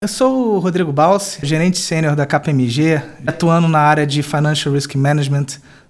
Eu sou o Rodrigo Balsi, gerente sênior da KPMG, atuando na área de Financial Risk Management,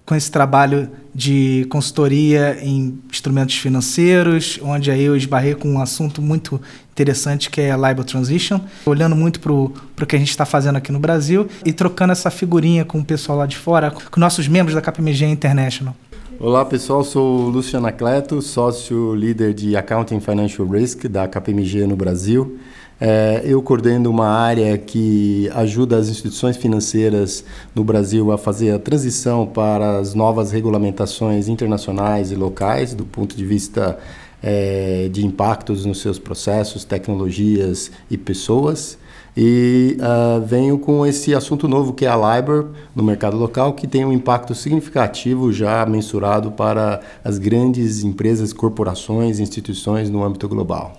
com esse trabalho de consultoria em instrumentos financeiros, onde aí eu esbarrei com um assunto muito interessante que é a LIBOR Transition, olhando muito para o que a gente está fazendo aqui no Brasil e trocando essa figurinha com o pessoal lá de fora, com nossos membros da KPMG International. Olá pessoal, sou Luciano Acleto, sócio líder de Accounting Financial Risk da KPMG no Brasil. É, eu coordeno uma área que ajuda as instituições financeiras no Brasil a fazer a transição para as novas regulamentações internacionais e locais, do ponto de vista é, de impactos nos seus processos, tecnologias e pessoas. E uh, venho com esse assunto novo que é a LIBOR no mercado local, que tem um impacto significativo já mensurado para as grandes empresas, corporações instituições no âmbito global.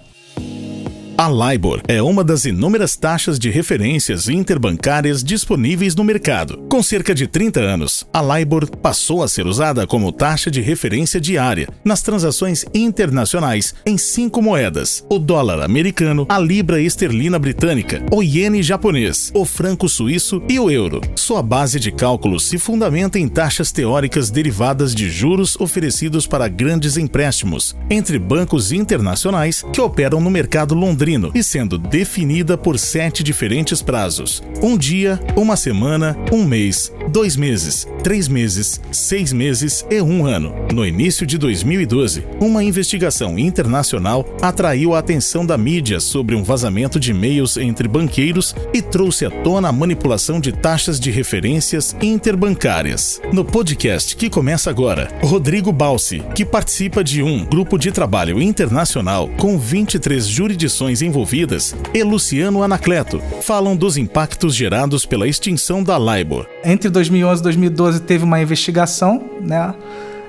A LIBOR é uma das inúmeras taxas de referências interbancárias disponíveis no mercado. Com cerca de 30 anos, a LIBOR passou a ser usada como taxa de referência diária nas transações internacionais em cinco moedas: o dólar americano, a libra esterlina britânica, o iene japonês, o franco suíço e o euro. Sua base de cálculo se fundamenta em taxas teóricas derivadas de juros oferecidos para grandes empréstimos entre bancos internacionais que operam no mercado londrino e sendo definida por sete diferentes prazos: um dia, uma semana, um mês, dois meses, três meses, seis meses e um ano. No início de 2012, uma investigação internacional atraiu a atenção da mídia sobre um vazamento de e-mails entre banqueiros e trouxe à tona a manipulação de taxas de referências interbancárias. No podcast que começa agora, Rodrigo Balsi, que participa de um grupo de trabalho internacional com 23 jurisdições envolvidas e Luciano Anacleto falam dos impactos gerados pela extinção da LIBOR. Entre 2011 e 2012 teve uma investigação, né?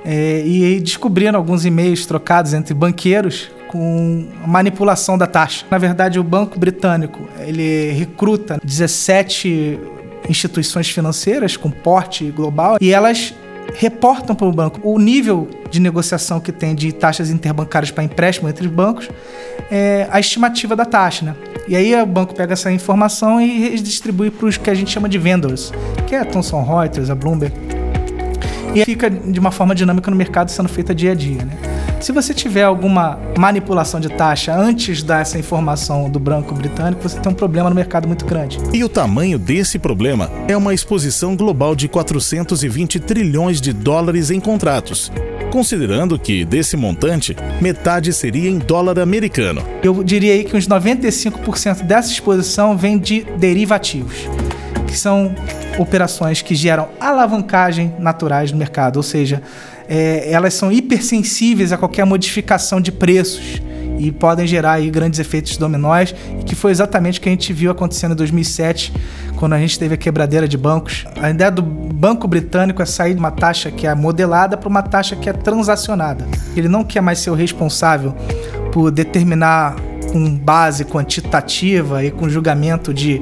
É, e descobriram alguns e-mails trocados entre banqueiros com manipulação da taxa. Na verdade, o Banco Britânico ele recruta 17 instituições financeiras com porte global e elas reportam para o banco o nível de negociação que tem de taxas interbancárias para empréstimo entre os bancos, é a estimativa da taxa, né? E aí o banco pega essa informação e distribui para os que a gente chama de vendors, que é a Thomson Reuters, a Bloomberg. E fica de uma forma dinâmica no mercado sendo feita dia a dia, né? Se você tiver alguma manipulação de taxa antes dessa informação do branco britânico, você tem um problema no mercado muito grande. E o tamanho desse problema é uma exposição global de 420 trilhões de dólares em contratos, considerando que, desse montante, metade seria em dólar americano. Eu diria aí que uns 95% dessa exposição vem de derivativos, que são operações que geram alavancagem naturais no mercado, ou seja, é, elas são hipersensíveis a qualquer modificação de preços e podem gerar aí grandes efeitos dominóis, que foi exatamente o que a gente viu acontecendo em 2007, quando a gente teve a quebradeira de bancos. A ideia do Banco Britânico é sair de uma taxa que é modelada para uma taxa que é transacionada. Ele não quer mais ser o responsável por determinar com base quantitativa e com julgamento de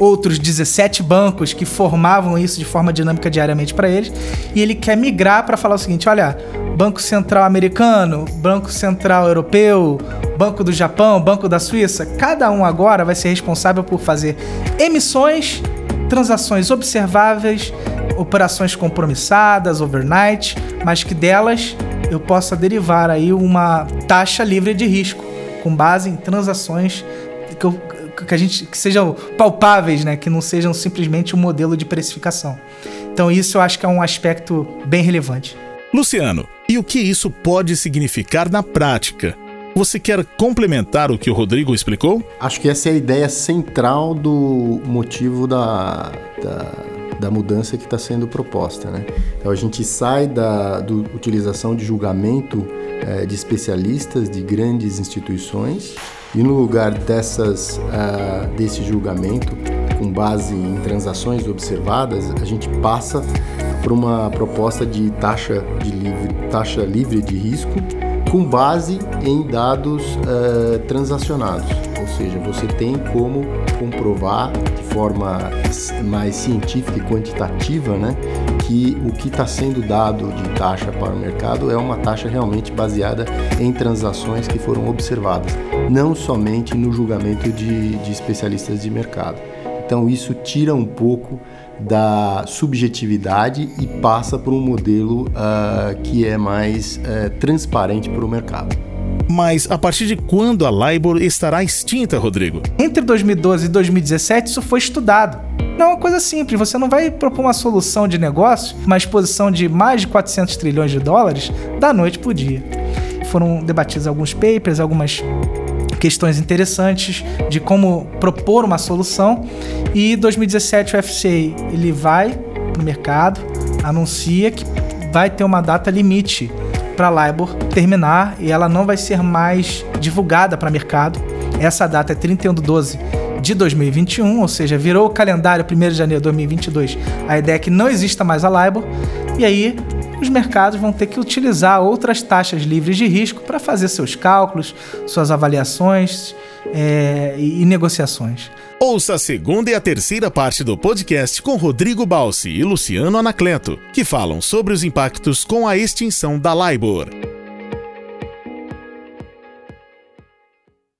outros 17 bancos que formavam isso de forma dinâmica diariamente para eles, e ele quer migrar para falar o seguinte: olha, Banco Central americano, Banco Central europeu, Banco do Japão, Banco da Suíça, cada um agora vai ser responsável por fazer emissões, transações observáveis, operações compromissadas, overnight, mas que delas eu possa derivar aí uma taxa livre de risco, com base em transações que eu que a gente que sejam palpáveis, né, que não sejam simplesmente um modelo de precificação. Então isso eu acho que é um aspecto bem relevante. Luciano, e o que isso pode significar na prática? Você quer complementar o que o Rodrigo explicou? Acho que essa é a ideia central do motivo da, da, da mudança que está sendo proposta. Né? Então a gente sai da do, utilização de julgamento é, de especialistas de grandes instituições e no lugar dessas, uh, desse julgamento, com base em transações observadas, a gente passa para uma proposta de taxa, de livre, taxa livre de risco com base em dados uh, transacionados. Ou seja, você tem como comprovar forma mais científica e quantitativa, né, que o que está sendo dado de taxa para o mercado é uma taxa realmente baseada em transações que foram observadas, não somente no julgamento de, de especialistas de mercado. Então isso tira um pouco da subjetividade e passa para um modelo uh, que é mais uh, transparente para o mercado. Mas a partir de quando a LIBOR estará extinta, Rodrigo? Entre 2012 e 2017 isso foi estudado. Não é uma coisa simples, você não vai propor uma solução de negócio, uma exposição de mais de 400 trilhões de dólares da noite para o dia. Foram debatidos alguns papers, algumas questões interessantes de como propor uma solução. E 2017 o FCA ele vai o mercado, anuncia que vai ter uma data limite para LIBOR terminar e ela não vai ser mais divulgada para mercado. Essa data é 31 de 12 de 2021, ou seja, virou o calendário 1 de janeiro de 2022. A ideia é que não exista mais a LIBOR e aí os mercados vão ter que utilizar outras taxas livres de risco para fazer seus cálculos, suas avaliações é, e, negociações. Ouça a segunda e a terceira parte do podcast com Rodrigo Balsi e Luciano Anacleto, que falam sobre os impactos com a extinção da LIBOR.